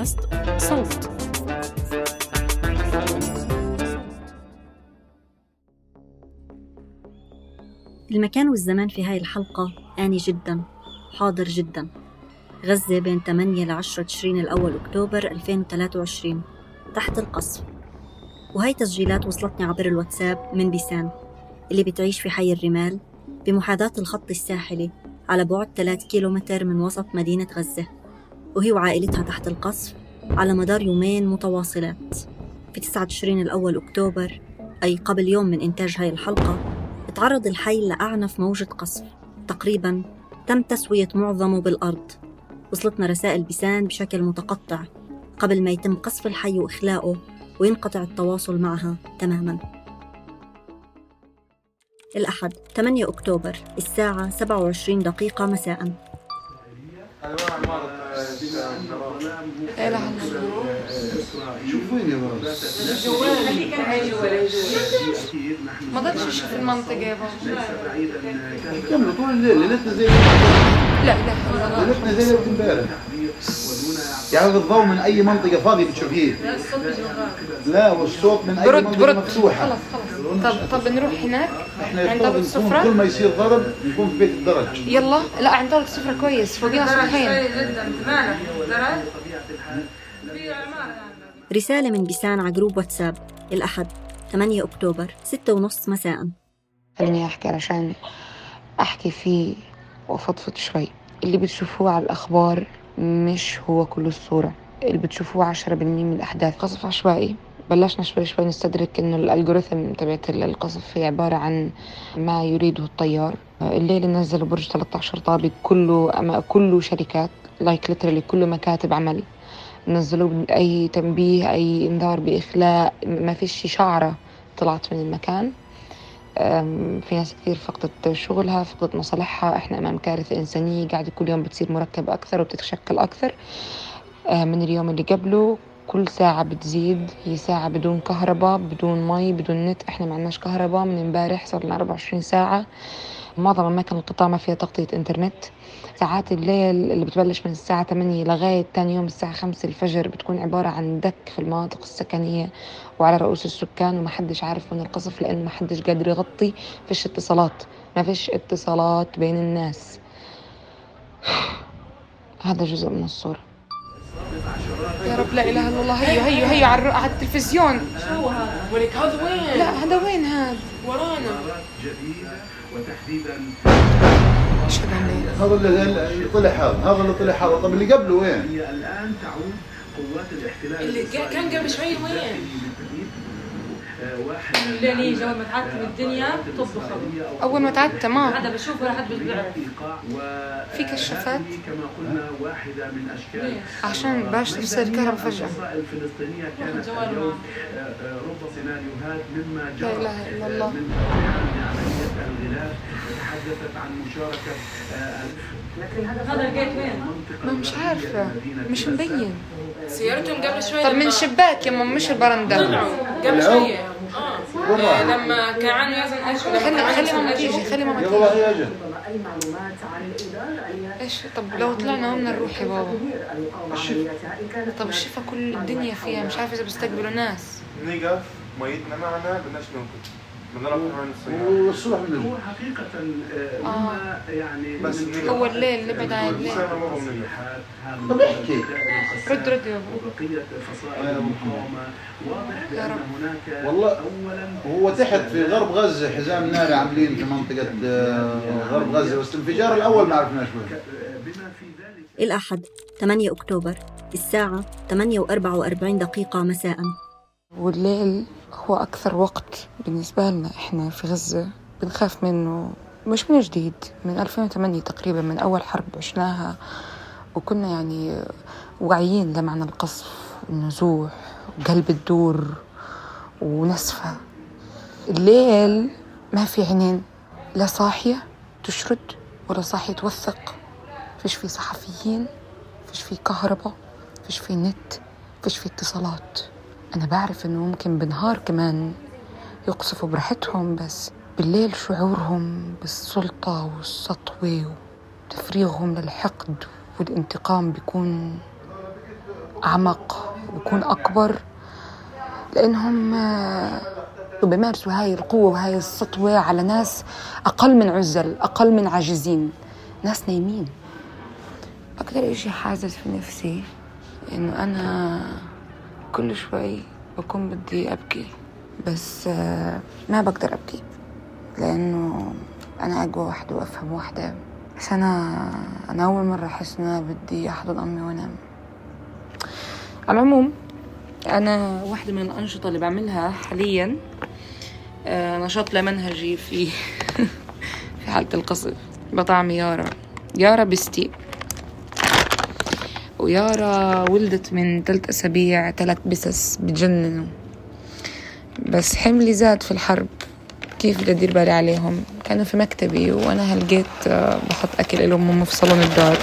بودكاست صوت. المكان والزمان في هاي الحلقة آني جدا حاضر جدا. غزة بين 8 ل 10 تشرين الأول أكتوبر 2023 تحت القصف وهي تسجيلات وصلتني عبر الواتساب من بيسان اللي بتعيش في حي الرمال بمحاذاة الخط الساحلي على بعد 3 كيلومتر من وسط مدينة غزة. وهي وعائلتها تحت القصف على مدار يومين متواصلات. في 9 تشرين الأول أكتوبر أي قبل يوم من إنتاج هاي الحلقة تعرض الحي لأعنف موجة قصف. تقريبا تم تسوية معظمه بالأرض. وصلتنا رسائل بيسان بشكل متقطع قبل ما يتم قصف الحي وإخلاؤه وينقطع التواصل معها تماما. الأحد 8 أكتوبر الساعة 27 دقيقة مساء. لا الا الله شوفيني ما ضلش في المنطقة يا بابا كملوا طول الليل ليلتنا زي لا. اله الا الله ليلتنا زي ليله امبارح يعني الضوء من أي منطقة فاضية بتشوفيه لا والصوت من أي برد منطقة برد. مفتوحة. خلص خلص طب طب نروح هناك إحنا عند نكون السفرة كل ما يصير ضرب نكون في بيت الدرج يلا. لا عند طابق السفرة كويس. فوقينا سطحين رسالة من بيسان على جروب واتساب. الأحد 8 أكتوبر 6 ونص مساء. خليني أحكي علشان أحكي فيه وأفضفض شوي. اللي بتشوفوه على الأخبار مش هو كل الصورة اللي بتشوفوه عشرة بالمية من الأحداث. قصف عشوائي. بلشنا شوي شوي نستدرك إنه الألجوريثم تبعت القصف هي عبارة عن ما يريده الطيار. الليل نزلوا برج 13 طابق كله أما كله شركات لايك ليترالي كله مكاتب عمل. نزلوا أي تنبيه أي إنذار بإخلاء ما فيش شعرة طلعت من المكان. في ناس كثير فقدت شغلها فقدت مصالحها. إحنا أمام كارثة إنسانية قاعدة كل يوم بتصير مركبة أكثر وبتتشكل أكثر. من اليوم اللي قبله كل ساعة بتزيد. هي ساعة بدون كهرباء بدون مي بدون نت. إحنا ما عندناش كهرباء. من امبارح صار لنا 24 ساعة. معظم أماكن القطاع ما فيها تغطية إنترنت. ساعات الليل اللي بتبلش من الساعة 8 لغاية تاني يوم الساعة 5 الفجر بتكون عبارة عن دك في المناطق السكنية وعلى رؤوس السكان ومحدش عارف وين القصف لأنه محدش قادر يغطي فيش اتصالات ما فيش اتصالات بين الناس. هذا جزء من الصورة. يا رب لا إله إلا الله هيو هيو هيو على على التلفزيون. شو هذا؟ ولك هذا وين؟ لا هذا وين هذا؟ ورانا. اشهد ان لا اله هذا اللي طلع هذا هذا اللي طلع هذا طب اللي قبله وين؟ الآن تعود قوات الاحتلال اللي كا- كان قبل شوي وين؟ واحد ما تعتم الدنيا تطبخ أول ما تعدت تمام. هذا بشوف ولا حد بيعرف في كشافات؟ كما قلنا واحدة من أشكال عشان باش تفصل الكهرباء فجأة. الفصائل الفلسطينية كانت اليوم معه. آه، آه، رب سيناريوهات مما لا جرى إله إلا الله. من من عملية الغلاف تحدثت عن مشاركة آه، هذا لقيت وين؟ ما مش عارفة. مش مبين سيارتهم قبل شوي طب من لما شباك يما مش البرندة. طلعوا قبل شوي لما كان يزن اشهر لما خلي خلي يزن ماما تيجي خلي ماما يلا تيجي هي أجل إيش؟ طب لو طلعنا بدنا نروح يا بابا. طب الشفا كل الدنيا فيها مش عارفة إذا بيستقبلوا ناس. نقف ميتنا معنا بدناش ننقذ والصبح هو بنجي حقيقة آه، مما يعني بس من- هو الليل نبعد عن الليل طب احكي. رد رد يا بابا وبقية فصائل المقاومة. واضح بأن. هناك والله أولا هو تحت في غرب غزة حزام ناري عاملين في منطقة آه، غرب غزة بس الانفجار الأول ما عرفناش وين. بما في ذلك الأحد 8 أكتوبر الساعة 8 و44 دقيقة مساء. والليل هو أكثر وقت بالنسبة لنا إحنا في غزة بنخاف منه مش من جديد من 2008 تقريبا من أول حرب عشناها وكنا يعني واعيين لمعنى القصف والنزوح وقلب الدور ونسفة. الليل ما في عينين لا صاحية تشرد ولا صاحية توثق. فيش في صحفيين فيش في كهرباء فيش في نت فيش في اتصالات. أنا بعرف إنه ممكن بالنهار كمان يقصفوا براحتهم بس بالليل شعورهم بالسلطة والسطوة وتفريغهم للحقد والانتقام بيكون أعمق بيكون أكبر لأنهم آه، بيمارسوا هاي القوة وهاي السطوة على ناس أقل من عزل أقل من عاجزين ناس نايمين. أكتر إشي حاسس في نفسي إنه أنا كل شوي بكون بدي أبكي. بس آه، ما بقدر أبكي لأنه أنا أقوى وحدة وأفهم وحدة. بس أنا أنا أول مرة أحس إن أنا بدي أحضن أمي وأنام على العموم أنا واحدة من الأنشطة اللي بعملها حاليا آه، نشاط لا منهجي في في حالة القصف. بطعم يارا. يارا بستي ويارا ولدت من ثلاث أسابيع ثلاث بسس بتجننوا. بس حملي زاد في الحرب. كيف بدي أدير بالي عليهم؟ كانوا في مكتبي وأنا هلقيت آه، بحط أكل لهم هم في صالون الدار.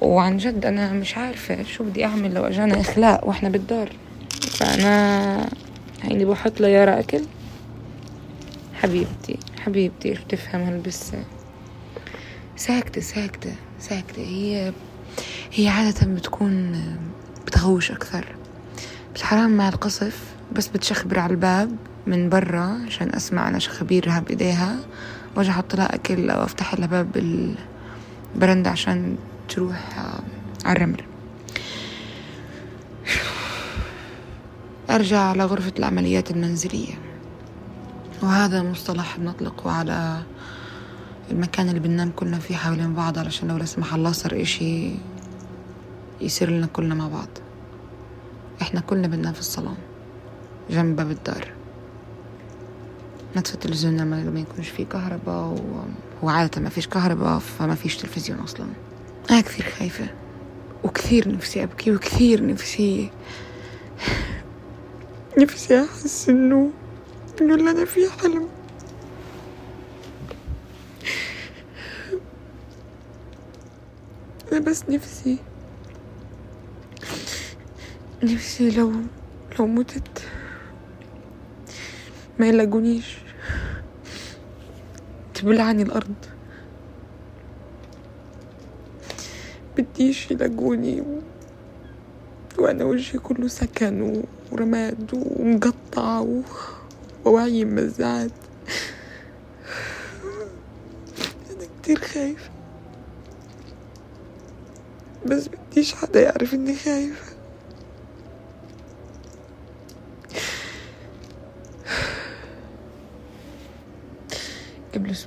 وعن جد أنا مش عارفة شو بدي أعمل لو أجانا إخلاء وإحنا بالدار. فأنا هيني بحط ليارا أكل. حبيبتي حبيبتي شو تفهم هالبسة؟ ساكتة ساكتة ساكتة. هي هي عادة بتكون بتغوش أكثر. بس حرام مع القصف بس بتشخبر على الباب من برا عشان أسمع أنا شخبيرها بإيديها وأجي أحط لها أكل أو أفتح لها باب البرندة عشان تروح آه، على الرمل. أرجع لغرفة العمليات المنزلية. وهذا مصطلح بنطلقه على المكان اللي بننام كلنا فيه حوالين بعض علشان لو لا سمح الله صار إشي يصير لنا كلنا مع بعض. إحنا كلنا بننام في الصالون جنب باب الدار. نطفي التلفزيون لما ما يكونش فيه كهرباء وهو عادة ما فيش كهرباء فما فيش تلفزيون أصلا. أنا كثير خايفة وكثير نفسي أبكي وكثير نفسي نفسي أحس إنه إنه اللي أنا فيه حلم. أنا بس نفسي نفسي لو لو متت ما يلاقونيش تبلعني الأرض بديش يلاقوني. وأنا وجهي كله سكن. ورماد ومقطع و... ووعي مزعت أنا كتير خايفة بس بديش حدا يعرف إني خايفة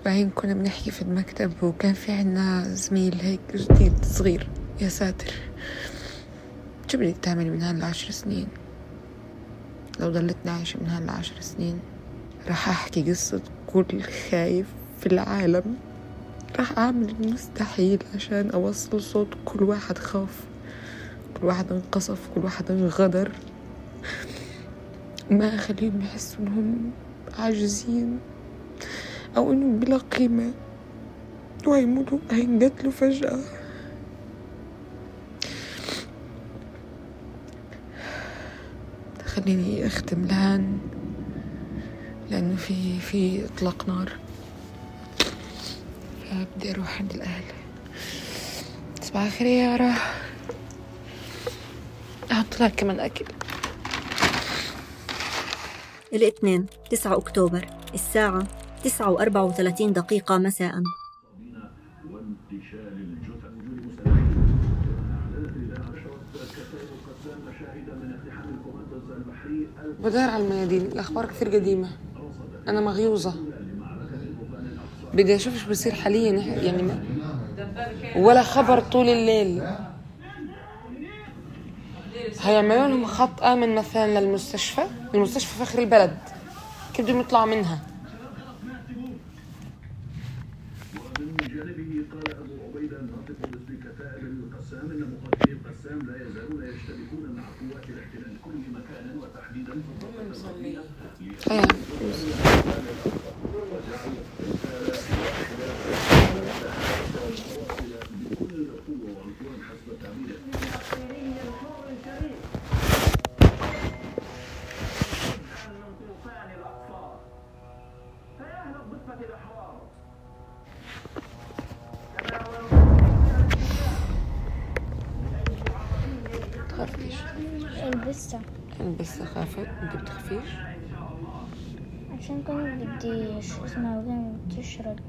أسبوعين كنا بنحكي في المكتب وكان في عنا زميل هيك جديد صغير يا ساتر. شو بدك تعملي من هالعشر سنين؟ لو ضلتني عايشة من هالعشر سنين راح أحكي قصة كل خايف في العالم. راح أعمل المستحيل عشان أوصل صوت كل واحد خاف كل واحد انقصف كل واحد انغدر. ما أخليهم يحسوا إنهم عاجزين. أو إنهم بلا قيمة. وهيموتوا هينقتلوا فجأة. خليني أختم الآن لأنه في في إطلاق نار. فبدي أروح عند الأهل. صباح الخير يا يارا أحط لك كمان أكل. الاثنين 9 أكتوبر الساعة 9 و34 دقيقة مساء. بدار على الميادين الأخبار كثير قديمة. أنا مغيوظة. بدي أشوف شو بصير حاليا يعني ولا خبر طول الليل. هيعملوا لهم خط آمن مثلا للمستشفى؟ المستشفى فخر البلد. كيف بدهم يطلعوا منها؟ لسه. لسه خافت أنت بتخفيش عشان كنت بدي شو اسمها وين تشرد؟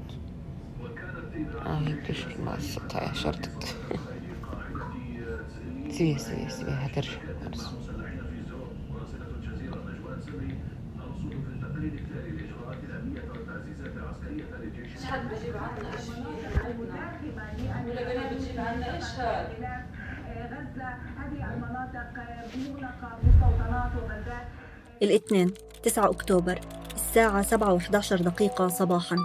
آه هي بتشرب مع الصوت شرطت. سيبيها سيبيها سيبيها هترجع. خلاص. مش حد بجيب عنا اشياء ولا بنات بتجيب عنا إيش؟ الاثنين 9 أكتوبر الساعة 7 و11 دقيقة صباحا.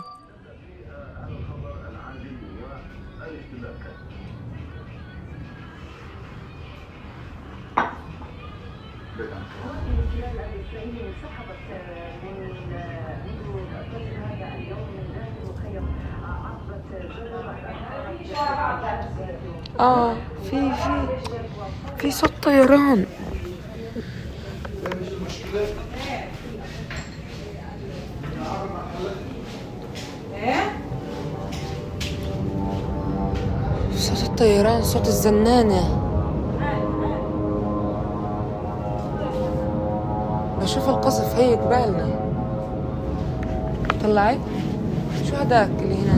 الزنانة. بشوف القصف هي قبالنا طلعي. شو هداك اللي هنا؟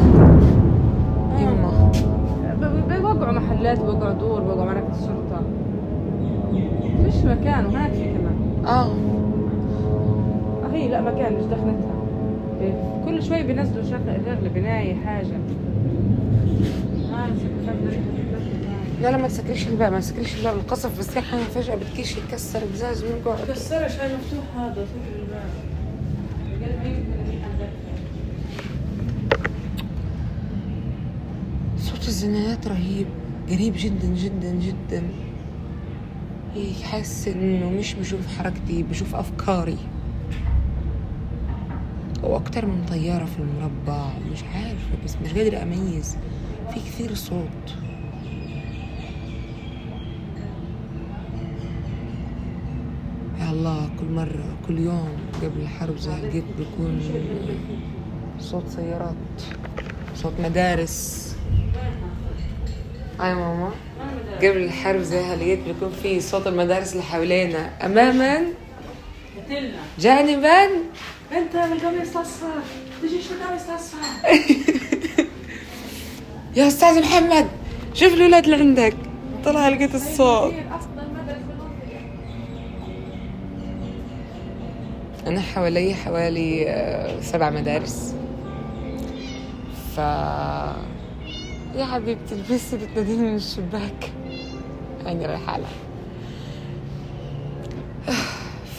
يما ب- بيوقعوا محلات بيوقعوا دور بيوقعوا مراكز شرطة فيش مكان وهناك في كمان. آه. آه هي لا مكان مش دخلتها. إيه، كل شوي بينزلوا شغل شغل بناية لا لا ما تسكريش الباب ما تسكريش الباب القصف بس ريحة فجأة بتكيش يتكسر بزاز ونقعد كسرش هاي مفتوح هذا الباب. صوت الزنايات رهيب قريب جدا جدا جدا. يحس إنه مش بشوف حركتي بشوف أفكاري. وأكتر من طيارة في المربع مش عارفة بس مش قادرة أميز. في كثير صوت يا الله كل مرة كل يوم قبل الحرب زي هالقد بيكون صوت سيارات صوت مدارس. اي ماما. قبل الحرب زي هالقد بيكون في صوت المدارس اللي حوالينا. اماما. جانبا أنت بالقميص الأصفر. تجيش بالقميص الأصفر؟ يا أستاذ محمد شوف الاولاد اللي عندك. طلع لقيت الصوت. أنا حوالي حوالي آه، سبع مدارس. ف يا حبيبتي البسي بتناديني من الشباك. أنا رايحة لها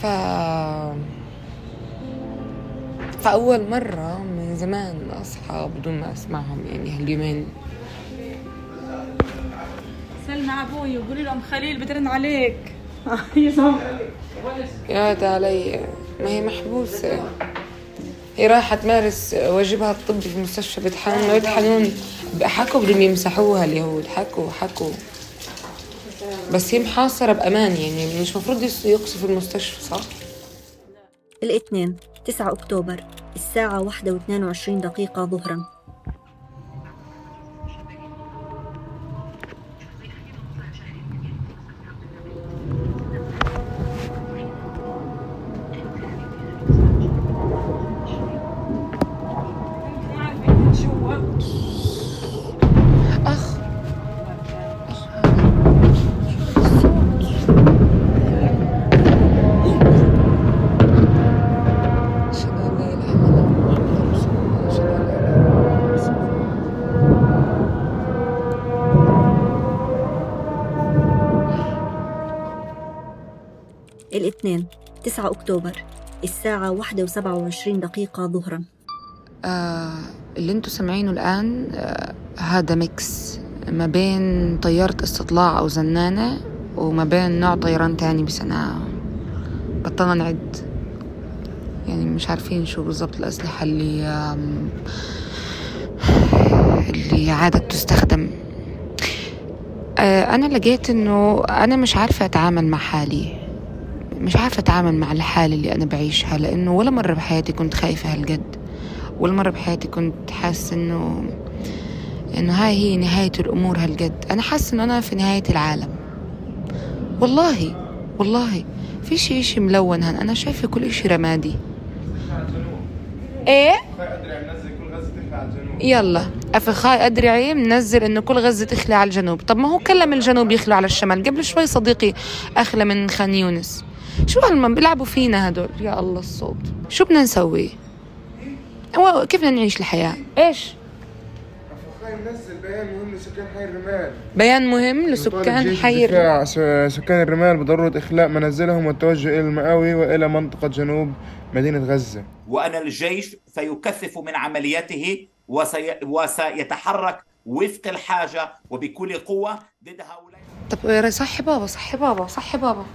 ف فأول مرة من زمان أصحى بدون ما أسمعهم يعني هاليومين. سلمى أبوي وقولي له ام خليل بترن عليك. يا علي ما هي محبوسة. هي رايحة تمارس واجبها الطبي في مستشفى بيت حنون بيت حنون حكوا بدهم يمسحوها اليهود حكوا حكوا. بس هي محاصرة بأمان يعني مش مفروض يقصفوا المستشفى صح؟ الاثنين 9 أكتوبر الساعة 1 و22 دقيقة ظهرا. 9 أكتوبر الساعة 1 و27 دقيقة ظهرا. آه اللي أنتوا سامعينه الآن آه هذا ميكس ما بين طيارة استطلاع أو زنانة وما بين نوع طيران تاني بس أنا بطلنا نعد. يعني مش عارفين شو بالضبط الأسلحة اللي آم، اللي عادت تستخدم. آه أنا لقيت إنه أنا مش عارفة أتعامل مع حالي. مش عارفة أتعامل مع الحالة اللي أنا بعيشها لأنه ولا مرة بحياتي كنت خايفة هالقد ولا مرة بحياتي كنت حاسة إنه إنه هاي هي نهاية الأمور هالقد. أنا حاسة إنه أنا في نهاية العالم. والله والله في شي اشي ملون هن أنا شايفة كل إشي رمادي. إيه؟ يلا. أفخاي أدرعي منزل إنه كل غزة تخلي على الجنوب. طب ما هو كلم الجنوب يخلوا على الشمال. قبل شوي صديقي أخلى من خان يونس. شو هالما بيلعبوا فينا هدول؟ يا الله الصوت. شو بدنا نسوي؟ هو كيف بدنا نعيش الحياة؟ إيش؟ بيان مهم لسكان حي الرمال. بيان مهم لسكان حي الر- دفاع س- سكان الرمال بضرورة إخلاء منازلهم والتوجه إلى المآوي وإلى منطقة جنوب مدينة غزة. وأن الجيش سيكثف من عملياته وسي... وسيتحرك وفق الحاجة وبكل قوة ضد هؤلاء. طب صحي بابا صحي بابا صحي بابا.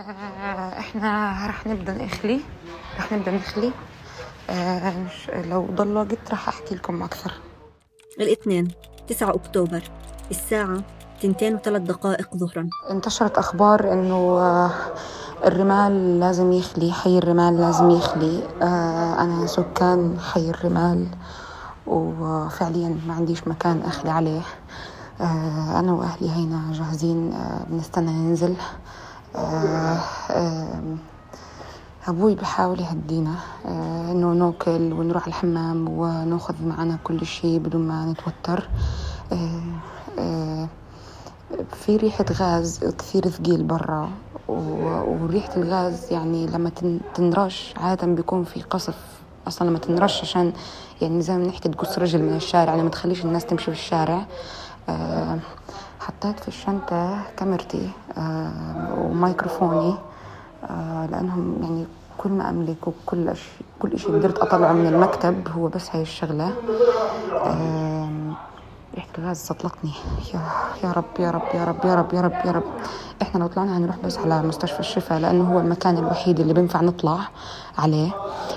إحنا رح نبدأ نخلي رح نبدأ نخلي. آه، ش- لو ضل وقت رح أحكي لكم أكثر. الاثنين 9 أكتوبر الساعة 2 وثلاث دقائق ظهرا. انتشرت أخبار إنه آه، الرمال لازم يخلي حي الرمال لازم يخلي. آه، أنا سكان حي الرمال وفعليا ما عنديش مكان أخلي عليه. آه، أنا وأهلي هينا جاهزين آه، بنستنى ننزل آه، آه، أبوي بحاول يهدينا. آه، إنه نأكل ونروح الحمام ونأخذ معنا كل شيء بدون ما نتوتر. آه، آه، في ريحة غاز كثير ثقيل برا وريحة الغاز يعني لما تن- تنرش عادة بيكون في قصف أصلا لما تنرش عشان يعني زي ما نحكي تقص رجل من الشارع يعني ما تخليش الناس تمشي في الشارع. آه، حطيت في الشنطة كاميرتي آه، وميكروفوني آه، لأنهم يعني كل ما أملك وكل أشي كل شيء قدرت أطلعه من المكتب هو بس هاي الشغلة. ريحة الغاز سطلتني يا يا رب يا رب يا رب يا رب يا رب يا رب. إحنا لو طلعنا هنروح بس على مستشفى الشفاء لأنه هو المكان الوحيد اللي بينفع نطلع عليه.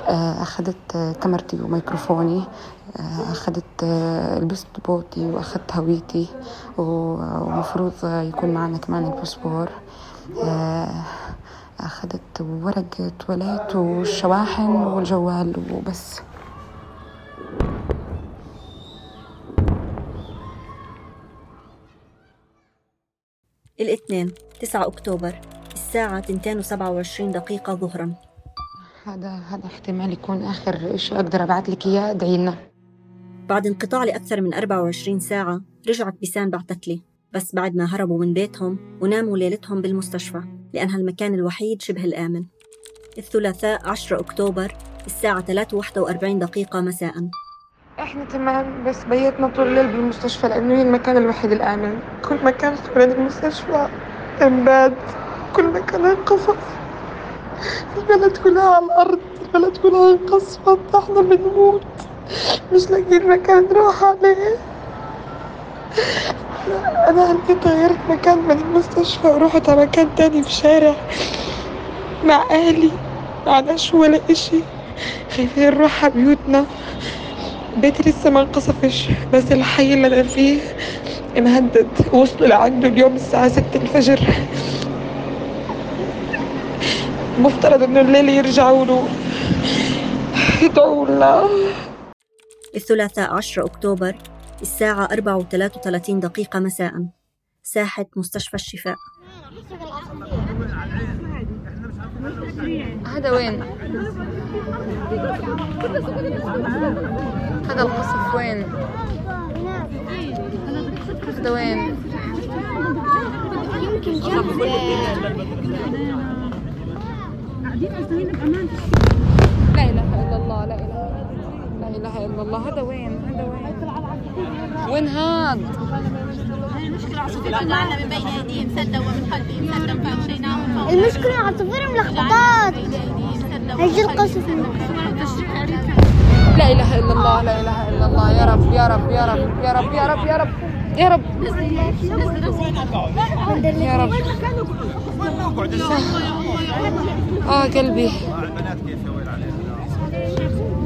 آه، أخذت كاميرتي وميكروفوني. اخذت آه، لبست بوتي واخذت هويتي ومفروض يكون معنا كمان الباسبور. آه، اخذت ورقة وليت والشواحن والجوال وبس. الاثنين 9 أكتوبر الساعة 2 وسبعة دقيقة ظهرا. هذا هذا احتمال يكون آخر شيء أقدر أبعث لك إياه؟ ادعي لنا. بعد انقطاع لأكثر من 24 ساعة رجعت بيسان بعتت لي بس بعد ما هربوا من بيتهم وناموا ليلتهم بالمستشفى لأنها المكان الوحيد شبه الآمن. الثلاثاء 10 أكتوبر الساعة 3:41 دقيقة مساء. إحنا تمام بس بيتنا طول الليل بالمستشفى لأنه هي المكان الوحيد الآمن. كل مكان حوالين المستشفى انباد كل مكان انقصف البلد كلها على الأرض البلد كلها انقصفت إحنا بنموت. مش لاقيين مكان نروح عليه. أنا هديت غيرت مكان من المستشفى ورحت على مكان تاني في شارع مع أهلي معناش ولا إشي. خايفين نروح على بيوتنا. بيتي لسه ما انقصفش بس الحي اللي أنا فيه مهدد. وصلوا لعنده اليوم الساعة ستة الفجر. مفترض إنه الليل يرجعوا له. يدعوا لنا. الثلاثاء 10 أكتوبر الساعة 4:33 دقيقة مساء ساحة مستشفى الشفاء هذا وين؟ هذا القصف وين؟ هذا وين؟ يمكن لا إله إلا الله لا إله لا إله إلا الله. هذا وين؟ هذا وين؟ وين هاد؟ طلعنا من بين ايديهم ومن خلفهم سدا فاغشيناهم المشكلة هيجي القصف لا إله إلا الله لا إله إلا الله. يا رب يا رب يا رب يا رب يا رب يا رب يا رب. يا رب. آه قلبي.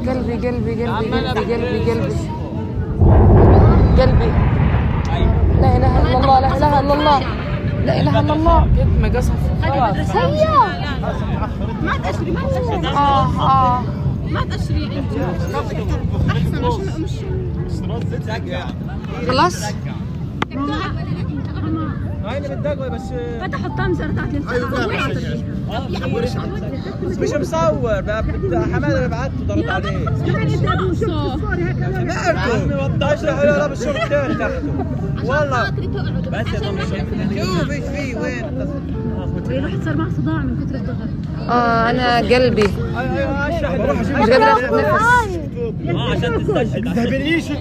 قلبي قلبي قلبي قلبي قلبي قلبي. قلبي. لا إله إلا الله لا إله إلا الله. لا إله إلا الله. قد ما قصف هيا. ما تشري ما تشري آه آه. ما تشري انت احسن مش خلاص. هاي اللي بالدقوة بس فتحوا الطمزة تاعت مش مصور حماده ببعته ضربت عليه. اشرح له لابس شورت تاني تحته. والله. بس شوف إيش في وين؟ رحت صار معه صداع من كثر الضغط. آه أنا قلبي. أيوه اشرح مش قادرة اخذ نفس. آه عشان تستشهد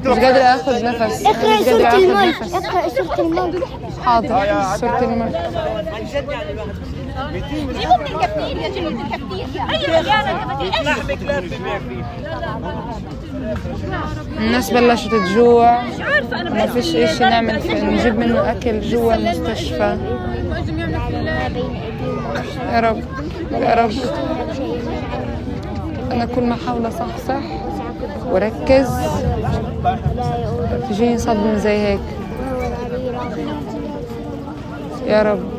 مش قادرة اخذ نفس اقرأ مش سورة الملك. اقرأ سورة الملك. حاضر. سورة الملك. عن جد يعني الواحد جيبوا من الكافتيريا جيبوا من الناس بلشت تجوع ما فيش اشي نعمل في نجيب منه أكل جوا المستشفى. يا رب يا رب. أنا كل ما أحاول أصحصح وركز. تجيني صدمة زي هيك. يا رب.